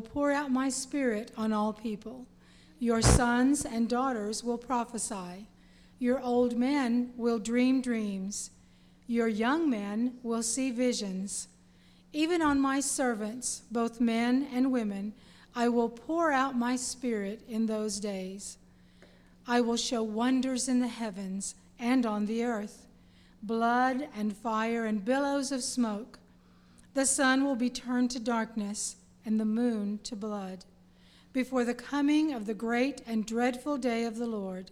will pour out my spirit on all people. Your sons and daughters will prophesy. Your old men will dream dreams. Your young men will see visions. Even on my servants, both men and women, I will pour out my spirit in those days. I will show wonders in the heavens and on the earth blood and fire and billows of smoke. The sun will be turned to darkness and the moon to blood before the coming of the great and dreadful day of the Lord.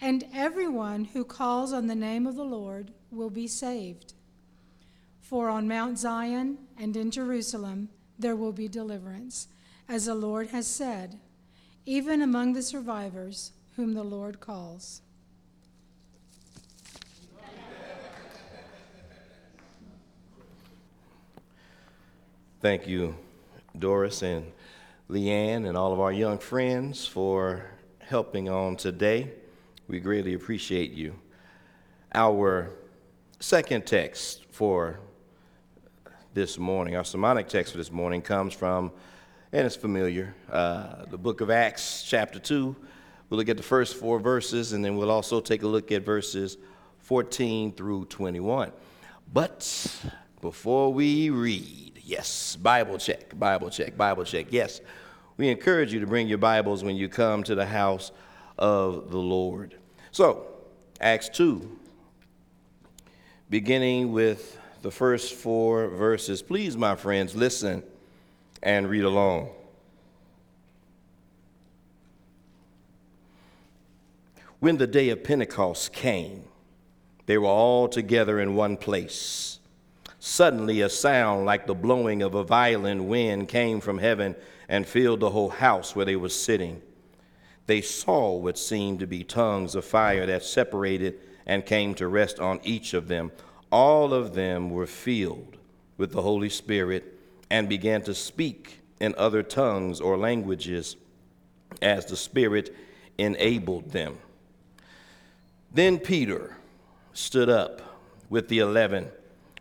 And everyone who calls on the name of the Lord will be saved. For on Mount Zion and in Jerusalem there will be deliverance, as the Lord has said, even among the survivors whom the Lord calls. Thank you, Doris and Leanne, and all of our young friends for helping on today. We greatly appreciate you. Our second text for this morning. Our sermonic text for this morning comes from, and it's familiar, uh, the book of Acts, chapter 2. We'll look at the first four verses, and then we'll also take a look at verses 14 through 21. But before we read, yes, Bible check, Bible check, Bible check, yes, we encourage you to bring your Bibles when you come to the house of the Lord. So, Acts 2, beginning with the first four verses. Please, my friends, listen and read along. When the day of Pentecost came, they were all together in one place. Suddenly, a sound like the blowing of a violent wind came from heaven and filled the whole house where they were sitting. They saw what seemed to be tongues of fire that separated and came to rest on each of them all of them were filled with the Holy Spirit and began to speak in other tongues or languages as the Spirit enabled them. Then Peter stood up with the eleven,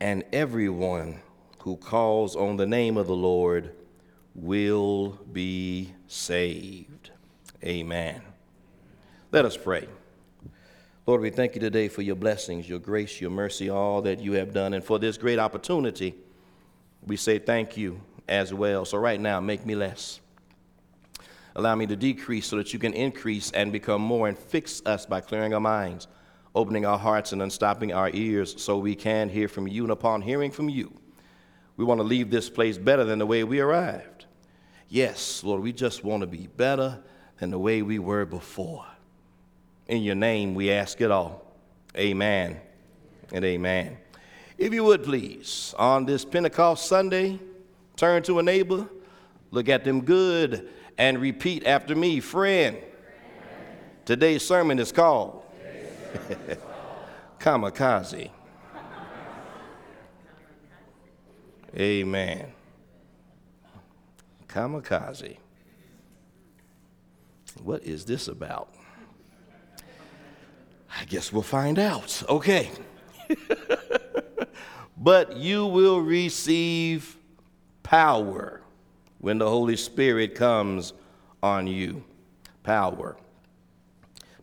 And everyone who calls on the name of the Lord will be saved. Amen. Let us pray. Lord, we thank you today for your blessings, your grace, your mercy, all that you have done, and for this great opportunity. We say thank you as well. So, right now, make me less. Allow me to decrease so that you can increase and become more, and fix us by clearing our minds, opening our hearts, and unstopping our ears so we can hear from you. And upon hearing from you, we want to leave this place better than the way we arrived. Yes, Lord, we just want to be better than the way we were before. In your name we ask it all. Amen and amen. If you would please, on this Pentecost Sunday, turn to a neighbor, look at them good, and repeat after me friend. Today's sermon is called Kamikaze. Amen. Kamikaze. What is this about? I guess we'll find out. Okay. but you will receive power when the Holy Spirit comes on you. Power.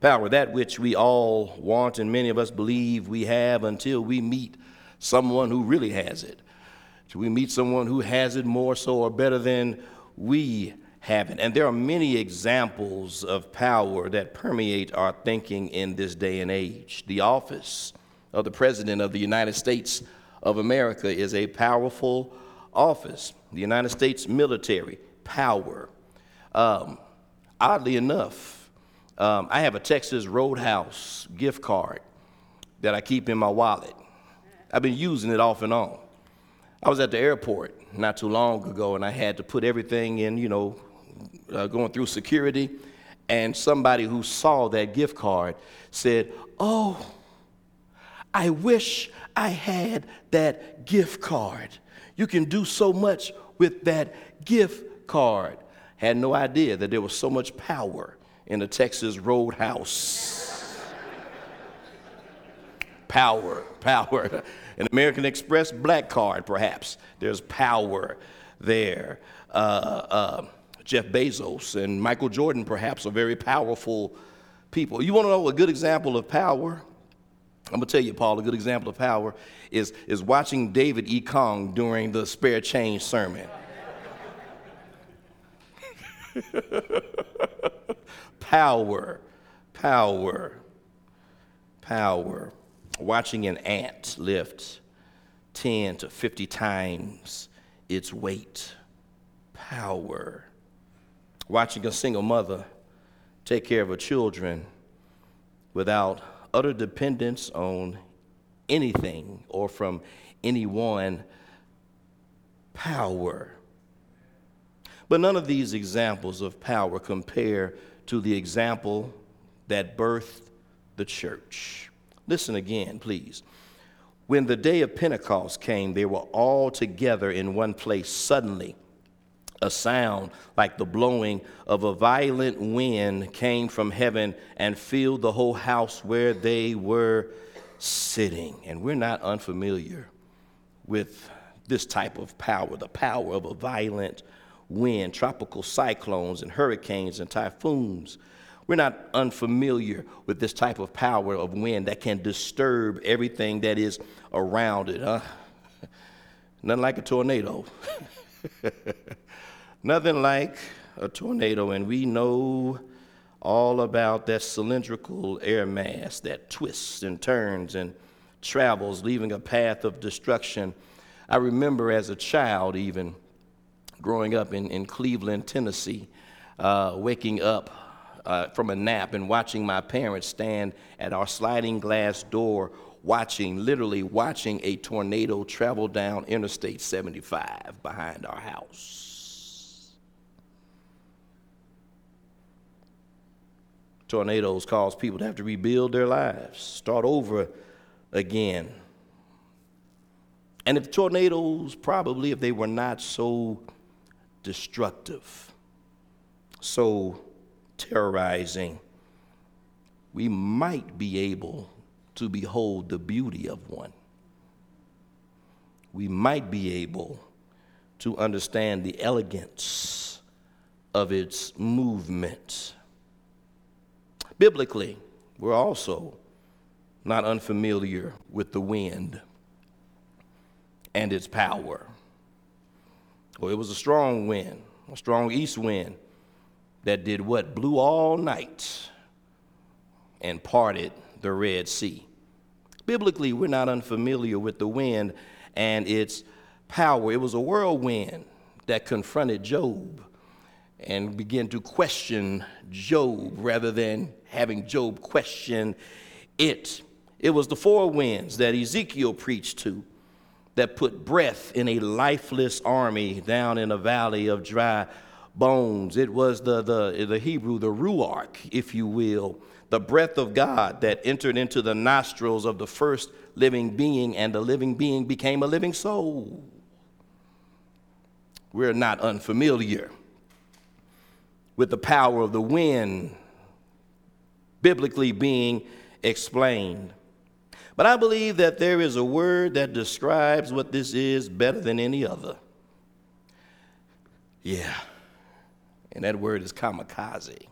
Power, that which we all want and many of us believe we have until we meet someone who really has it. Till we meet someone who has it more so or better than we have it. And there are many examples of power that permeate our thinking in this day and age. The office of the President of the United States of America is a powerful office. The United States military, power. Um, oddly enough, um, I have a Texas Roadhouse gift card that I keep in my wallet. I've been using it off and on. I was at the airport not too long ago and I had to put everything in, you know, uh, going through security. And somebody who saw that gift card said, Oh, I wish I had that gift card. You can do so much with that gift card. Had no idea that there was so much power in the Texas Roadhouse. power, power. An American Express black card, perhaps. There's power there. Uh, uh, Jeff Bezos and Michael Jordan, perhaps, are very powerful people. You want to know a good example of power? I'm gonna tell you, Paul, a good example of power is, is watching David E. Kong during the spare change sermon. power, power, power. Watching an ant lift 10 to 50 times its weight. Power. Watching a single mother take care of her children without utter dependence on anything or from anyone power. But none of these examples of power compare to the example that birthed the church. Listen again, please. When the day of Pentecost came, they were all together in one place suddenly a sound like the blowing of a violent wind came from heaven and filled the whole house where they were sitting. And we're not unfamiliar with this type of power the power of a violent wind, tropical cyclones, and hurricanes and typhoons. We're not unfamiliar with this type of power of wind that can disturb everything that is around it. Huh? Nothing like a tornado. Nothing like a tornado, and we know all about that cylindrical air mass that twists and turns and travels, leaving a path of destruction. I remember as a child, even growing up in, in Cleveland, Tennessee, uh, waking up uh, from a nap and watching my parents stand at our sliding glass door, watching, literally watching a tornado travel down Interstate 75 behind our house. tornadoes cause people to have to rebuild their lives, start over again. And if tornadoes, probably if they were not so destructive, so terrorizing, we might be able to behold the beauty of one. We might be able to understand the elegance of its movement. Biblically, we're also not unfamiliar with the wind and its power. Well, it was a strong wind, a strong east wind that did what? Blew all night and parted the Red Sea. Biblically, we're not unfamiliar with the wind and its power. It was a whirlwind that confronted Job and began to question Job rather than having Job question it. It was the four winds that Ezekiel preached to that put breath in a lifeless army down in a valley of dry bones. It was the, the, the Hebrew, the Ruach, if you will, the breath of God that entered into the nostrils of the first living being, and the living being became a living soul. We're not unfamiliar with the power of the wind biblically being explained. But I believe that there is a word that describes what this is better than any other. Yeah, and that word is kamikaze.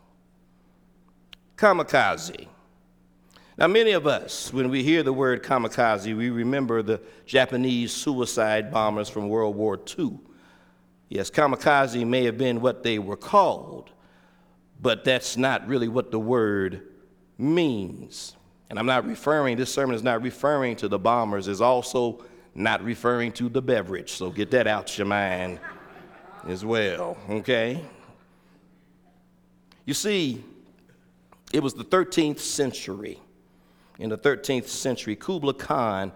Kamikaze. Now, many of us, when we hear the word kamikaze, we remember the Japanese suicide bombers from World War II. Yes, kamikaze may have been what they were called, but that's not really what the word means. And I'm not referring, this sermon is not referring to the bombers, it's also not referring to the beverage. So get that out your mind as well, okay? You see, it was the 13th century. In the 13th century, Kublai Khan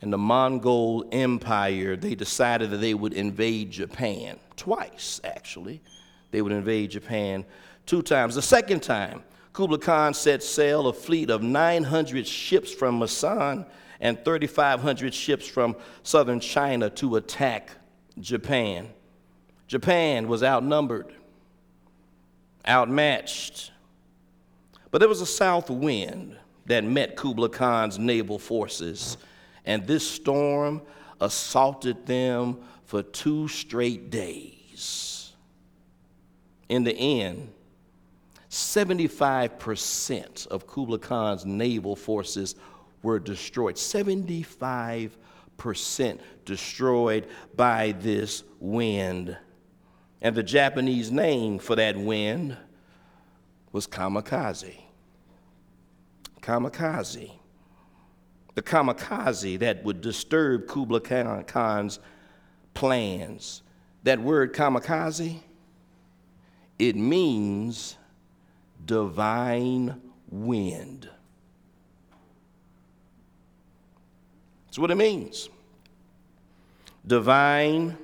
and the Mongol Empire, they decided that they would invade Japan. Twice, actually. They would invade Japan two times. The second time, Kublai Khan set sail a fleet of 900 ships from Masan and 3,500 ships from southern China to attack Japan. Japan was outnumbered, outmatched. But there was a south wind that met Kublai Khan's naval forces, and this storm assaulted them for two straight days. In the end, 75% of Kublai Khan's naval forces were destroyed. 75% destroyed by this wind. And the Japanese name for that wind was kamikaze. Kamikaze. The kamikaze that would disturb Kublai Khan's plans. That word kamikaze, it means divine wind. That's what it means. Divine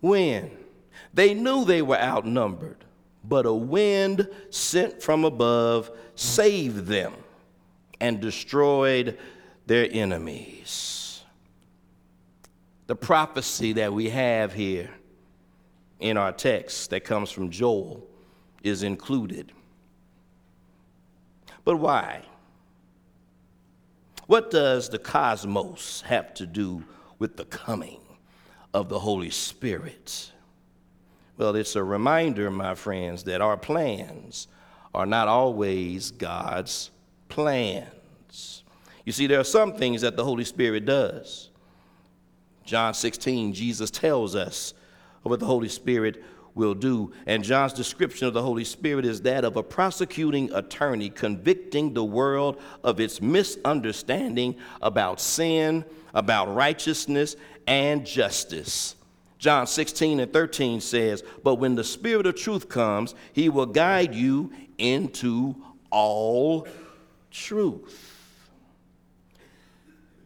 wind. They knew they were outnumbered, but a wind sent from above saved them and destroyed their enemies. The prophecy that we have here in our text that comes from Joel is included. But why? What does the cosmos have to do with the coming of the Holy Spirit? Well, it's a reminder, my friends, that our plans are not always God's plans. You see, there are some things that the Holy Spirit does. John 16, Jesus tells us what the Holy Spirit will do. And John's description of the Holy Spirit is that of a prosecuting attorney convicting the world of its misunderstanding about sin, about righteousness, and justice. John 16 and 13 says, But when the Spirit of truth comes, he will guide you into all truth.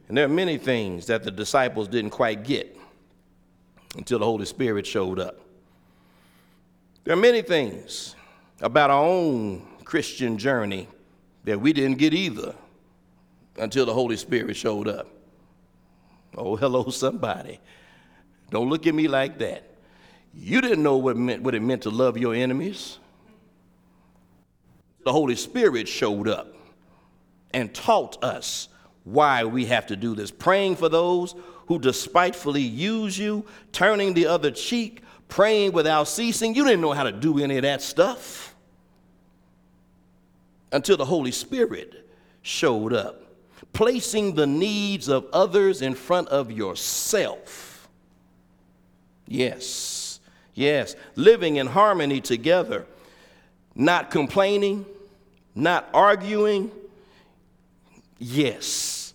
And there are many things that the disciples didn't quite get until the Holy Spirit showed up. There are many things about our own Christian journey that we didn't get either until the Holy Spirit showed up. Oh, hello, somebody. Don't look at me like that. You didn't know what it meant, what it meant to love your enemies. The Holy Spirit showed up and taught us why we have to do this. Praying for those who despitefully use you, turning the other cheek, praying without ceasing. You didn't know how to do any of that stuff until the Holy Spirit showed up, placing the needs of others in front of yourself. Yes, yes, living in harmony together, not complaining, not arguing. Yes,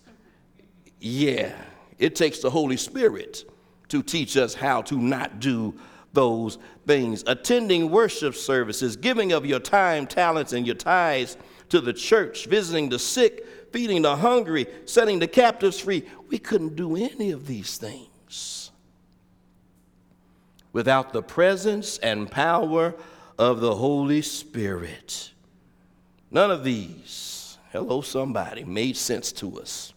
yeah, it takes the Holy Spirit to teach us how to not do those things. Attending worship services, giving of your time, talents, and your tithes to the church, visiting the sick, feeding the hungry, setting the captives free. We couldn't do any of these things without the presence and power of the Holy Spirit. None of these, hello, somebody, made sense to us.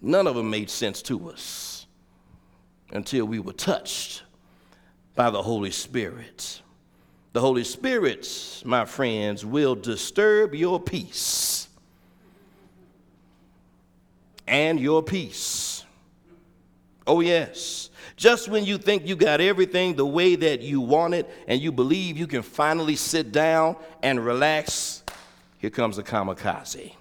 None of them made sense to us until we were touched by the Holy Spirit. The Holy Spirit, my friends, will disturb your peace and your peace. Oh, yes. Just when you think you got everything the way that you want it and you believe you can finally sit down and relax, here comes a kamikaze.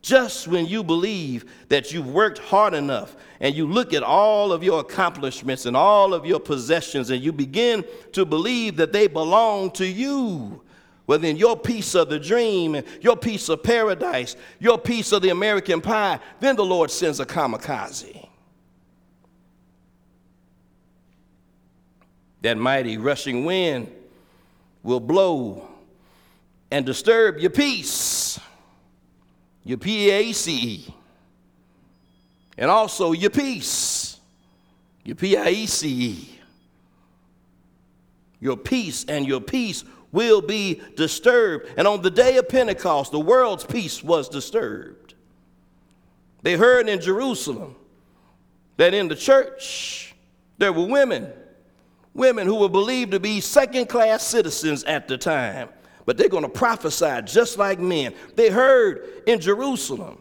Just when you believe that you've worked hard enough and you look at all of your accomplishments and all of your possessions and you begin to believe that they belong to you, well, then your piece of the dream, your piece of paradise, your piece of the American pie, then the Lord sends a kamikaze. That mighty rushing wind will blow and disturb your peace your P A C E, and also your peace, your P I E C E. Your peace and your peace will be disturbed. And on the day of Pentecost, the world's peace was disturbed. They heard in Jerusalem that in the church there were women, women who were believed to be second class citizens at the time but they're going to prophesy just like men. They heard in Jerusalem,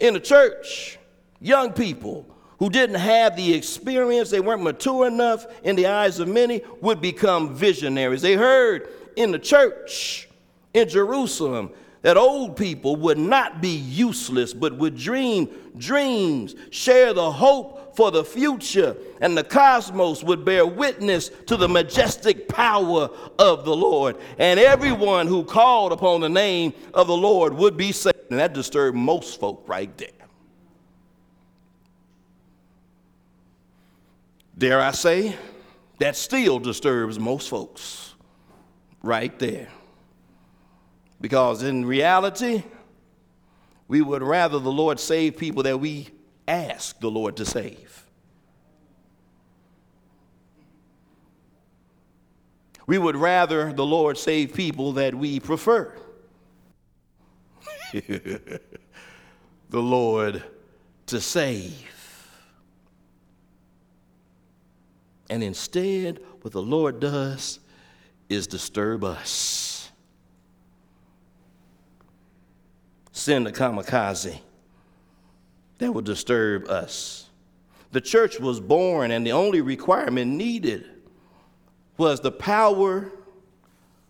in the church, young people who didn't have the experience, they weren't mature enough in the eyes of many, would become visionaries. They heard in the church in Jerusalem that old people would not be useless, but would dream dreams, share the hope for the future, and the cosmos would bear witness to the majestic power of the Lord. And everyone who called upon the name of the Lord would be saved. And that disturbed most folk right there. Dare I say, that still disturbs most folks right there. Because in reality, we would rather the Lord save people that we ask the Lord to save. We would rather the Lord save people that we prefer. the Lord to save. And instead, what the Lord does is disturb us. send a kamikaze that would disturb us. The church was born, and the only requirement needed was the power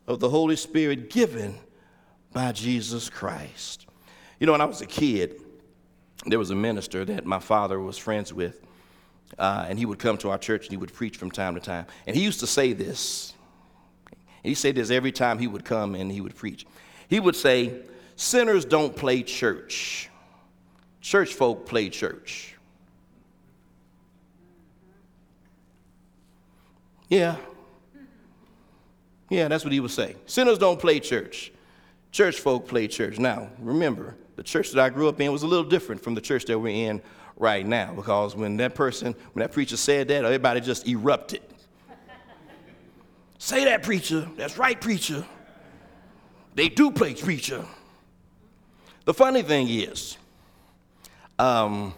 of the Holy Spirit given by Jesus Christ. You know, when I was a kid, there was a minister that my father was friends with, uh, and he would come to our church and he would preach from time to time. And he used to say this. He said this every time he would come and he would preach. He would say, Sinners don't play church, church folk play church. Yeah. Yeah, that's what he would say. Sinners don't play church. Church folk play church. Now, remember, the church that I grew up in was a little different from the church that we're in right now because when that person, when that preacher said that, everybody just erupted. Say that, preacher. That's right, preacher. They do play preacher. The funny thing is, um,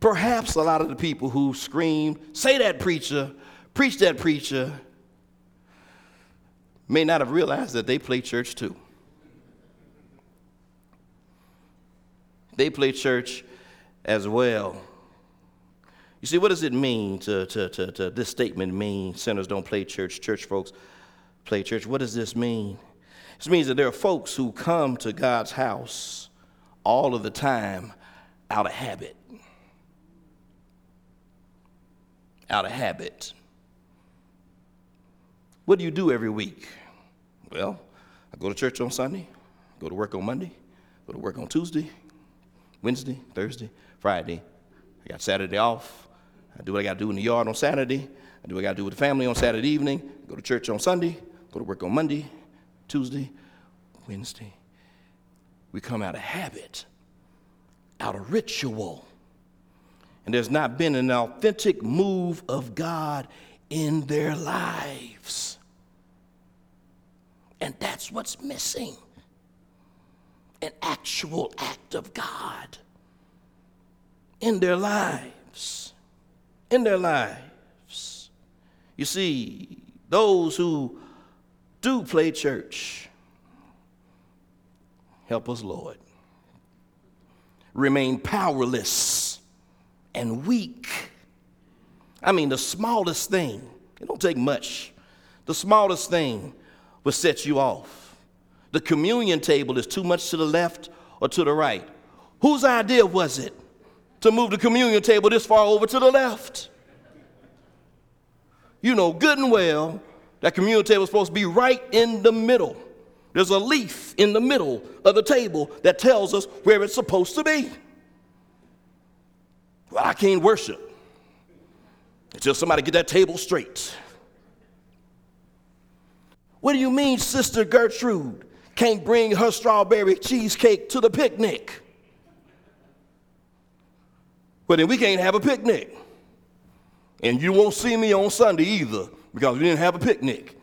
perhaps a lot of the people who screamed, say that preacher, preach that preacher, may not have realized that they play church too. They play church as well. You see, what does it mean to, to, to, to this statement mean? Sinners don't play church, church folks play church. What does this mean? This means that there are folks who come to God's house all of the time out of habit. Out of habit. What do you do every week? Well, I go to church on Sunday, go to work on Monday, go to work on Tuesday, Wednesday, Thursday, Friday. I got Saturday off. I do what I got to do in the yard on Saturday. I do what I got to do with the family on Saturday evening. Go to church on Sunday, go to work on Monday, Tuesday, Wednesday. We come out of habit, out of ritual. And there's not been an authentic move of God in their lives. And that's what's missing an actual act of God in their lives. In their lives. You see, those who do play church. Help us, Lord. Remain powerless and weak. I mean, the smallest thing, it don't take much. The smallest thing will set you off. The communion table is too much to the left or to the right. Whose idea was it to move the communion table this far over to the left? You know good and well that communion table is supposed to be right in the middle. There's a leaf in the middle of the table that tells us where it's supposed to be. Well, I can't worship until somebody get that table straight. What do you mean, Sister Gertrude can't bring her strawberry cheesecake to the picnic? Well, then we can't have a picnic. And you won't see me on Sunday either because we didn't have a picnic.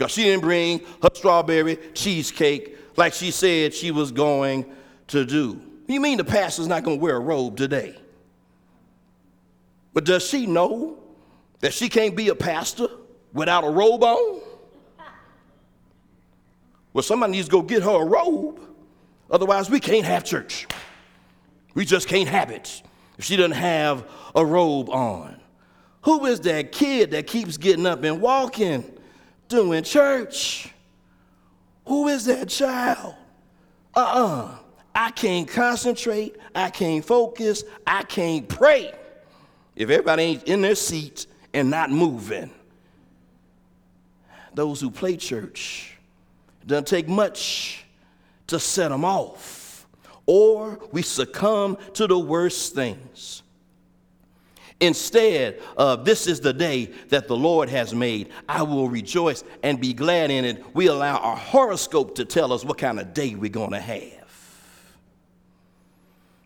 Because she didn't bring her strawberry cheesecake like she said she was going to do. You mean the pastor's not going to wear a robe today? But does she know that she can't be a pastor without a robe on? Well, somebody needs to go get her a robe. Otherwise, we can't have church. We just can't have it if she doesn't have a robe on. Who is that kid that keeps getting up and walking doing church? Who is that child? Uh uh-uh. uh I can't concentrate. I can't focus. I can't pray if everybody ain't in their seat and not moving. Those who play church, it doesn't take much to set them off, or we succumb to the worst things. Instead of this is the day that the Lord has made, I will rejoice and be glad in it. We allow our horoscope to tell us what kind of day we're going to have.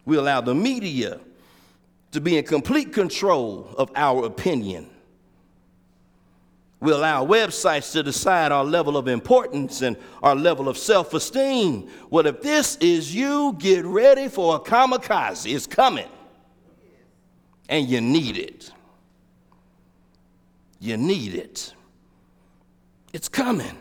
We allow the media to be in complete control of our opinion. We allow websites to decide our level of importance and our level of self esteem. Well, if this is you, get ready for a kamikaze. It's coming and you need it. You need it. It's coming.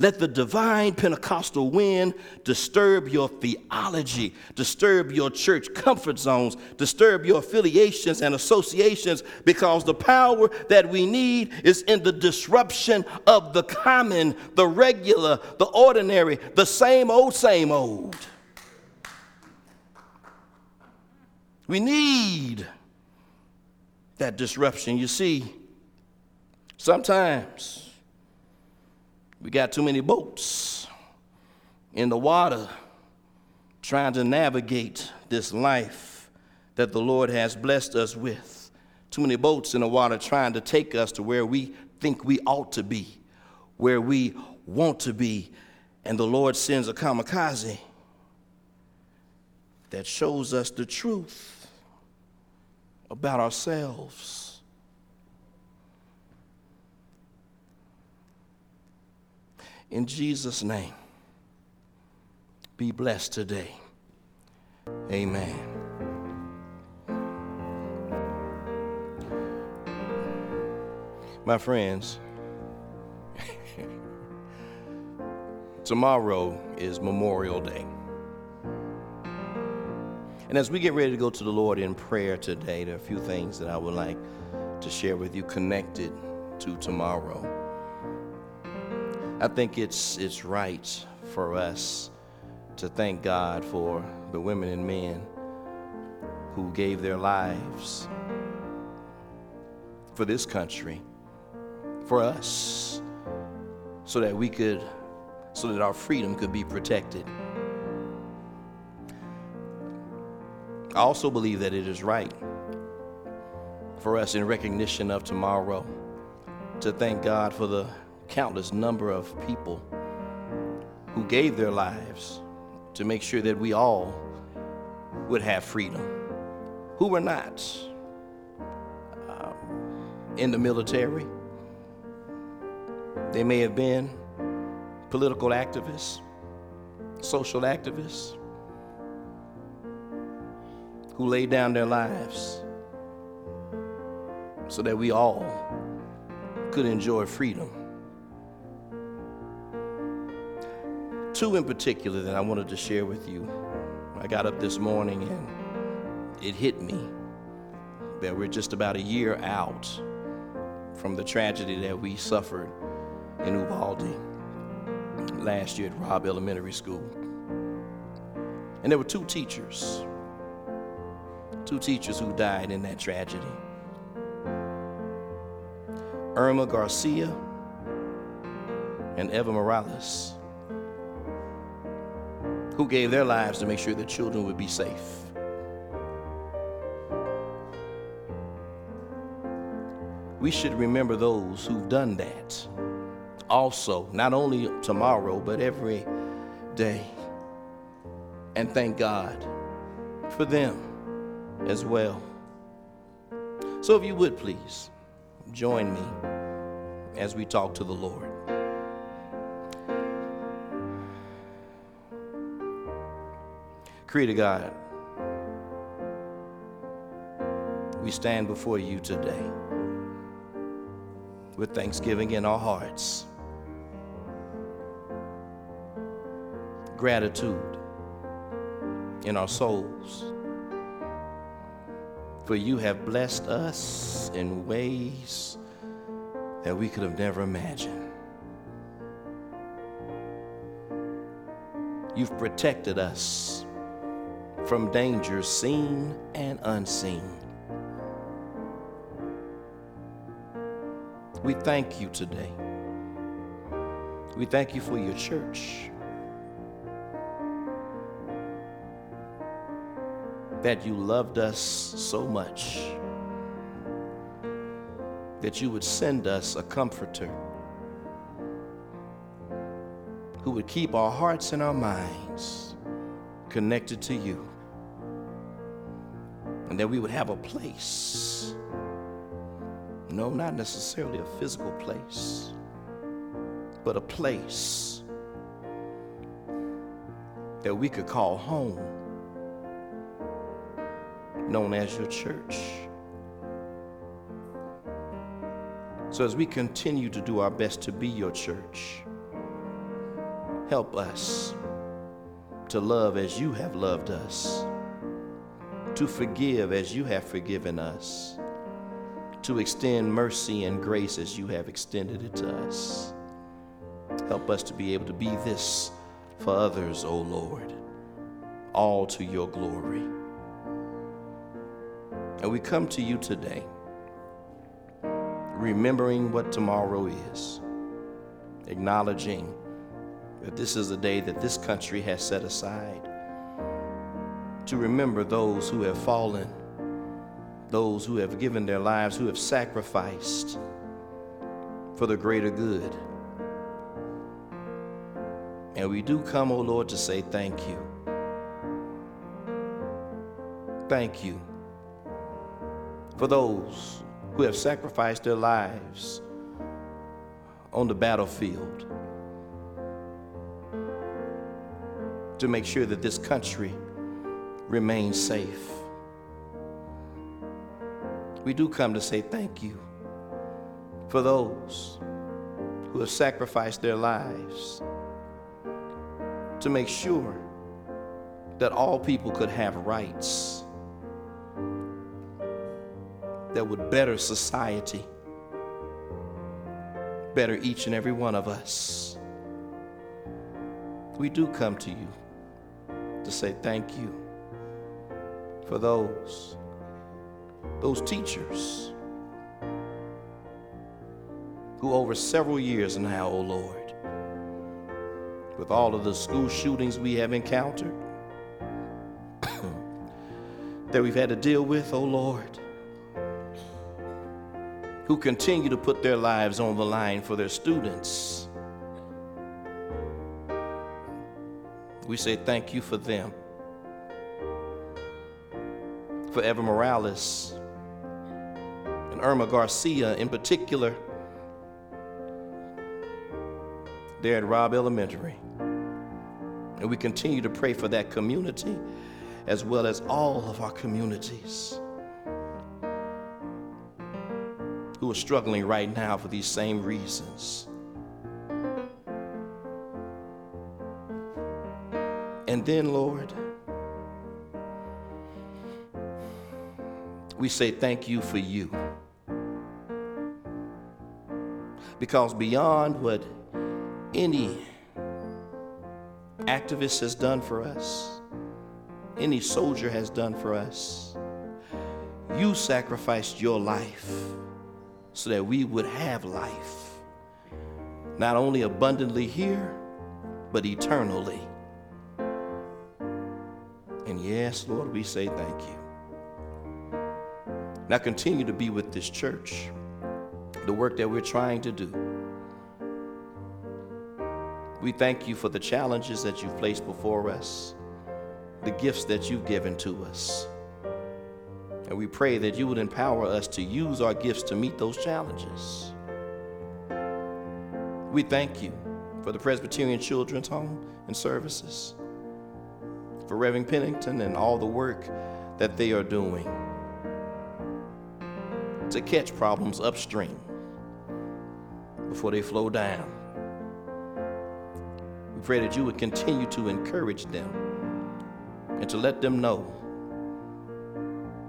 Let the divine Pentecostal wind disturb your theology, disturb your church comfort zones, disturb your affiliations and associations, because the power that we need is in the disruption of the common, the regular, the ordinary, the same old, same old. We need that disruption. You see, sometimes we got too many boats in the water trying to navigate this life that the Lord has blessed us with. Too many boats in the water trying to take us to where we think we ought to be, where we want to be. And the Lord sends a kamikaze that shows us the truth about ourselves. In Jesus' name, be blessed today. Amen. My friends, tomorrow is Memorial Day. And as we get ready to go to the Lord in prayer today, there are a few things that I would like to share with you connected to tomorrow. I think it's, it's right for us to thank God for the women and men who gave their lives for this country, for us, so that we could, so that our freedom could be protected. I also believe that it is right for us in recognition of tomorrow to thank God for the countless number of people who gave their lives to make sure that we all would have freedom, who were not uh, in the military. They may have been political activists, social activists, who laid down their lives so that we all could enjoy freedom. Two in particular that I wanted to share with you. I got up this morning and it hit me that we're just about a year out from the tragedy that we suffered in Uvalde. last year at Robb Elementary School. And there were two teachers, two teachers who died in that tragedy. Irma Garcia and Eva Mireles, who gave their lives to make sure that children would be safe. We should remember those who've done that also, not only tomorrow, but every day. And thank God for them as well. So, if you would please join me as we talk to the Lord. Creator God, we stand before you today with thanksgiving in our hearts, gratitude in our souls. For you have blessed us in ways that we could have never imagined. You've protected us from dangers seen and unseen. We thank you today. We thank you for your church. That you loved us so much that you would send us a comforter who would keep our hearts and our minds connected to you. And that we would have a place. No, not necessarily a physical place, but a place that we could call home, known as your church. So, as we continue to do our best to be your church, help us to love as you have loved us, to forgive as you have forgiven us, to extend mercy and grace as you have extended it to us. Help us to be able to be this for others, O Lord, all to your glory. And we come to you today, remembering what tomorrow is, acknowledging that this is a day that this country has set aside to remember those who have fallen, those who have given their lives, who have sacrificed for the greater good. And we do come, O oh Lord, to say thank you. Thank you for those who have sacrificed their lives on the battlefield to make sure that this country remains safe. We do come to say thank you for those who have sacrificed their lives to make sure that all people could have rights that would better society, better each and every one of us. We do come to you to say thank you for those, those teachers who over several years now, oh Lord, with all of the school shootings we have encountered, that we've had to deal with, oh Lord, who continue to put their lives on the line for their students We say thank you for them. For Eva Mireles and Irma Garcia in particular, there at Robb Elementary. And we continue to pray for that community as well as all of our communities who are struggling right now for these same reasons. And then, Lord, we say thank you for you. Because beyond what any activist has done for us, any soldier has done for us. You sacrificed your life so that we would have life, not only abundantly here, but eternally. And yes, Lord, we say thank you. Now continue to be with this church, the work that we're trying to do. We thank you for the challenges that you've placed before us, the gifts that you've given to us. And we pray that you would empower us to use our gifts to meet those challenges. We thank you for the Presbyterian Children's Home and services, for Reverend Pennington and all the work that they are doing to catch problems upstream before they flow down. We pray that you would continue to encourage them and to let them know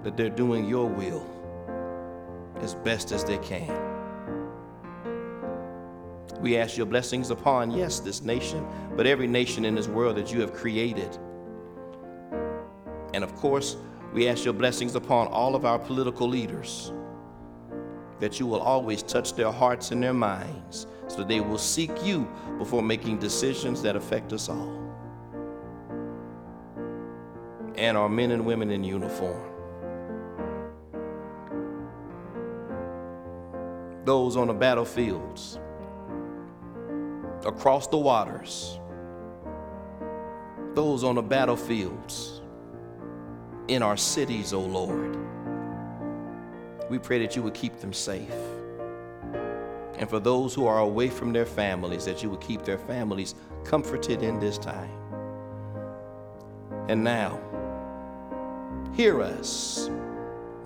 that they're doing your will as best as they can. We ask your blessings upon, yes, this nation, but every nation in this world that you have created. And of course, we ask your blessings upon all of our political leaders, that you will always touch their hearts and their minds so that they will seek you before making decisions that affect us all. And our men and women in uniform. Those on the battlefields, across the waters, those on the battlefields, in our cities, O oh Lord. We pray that you would keep them safe. And for those who are away from their families, that you would keep their families comforted in this time. And now, hear us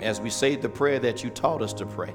as we say the prayer that you taught us to pray.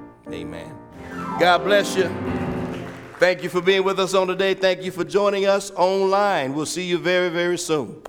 Amen. God bless you. Thank you for being with us on today. Thank you for joining us online. We'll see you very, very soon.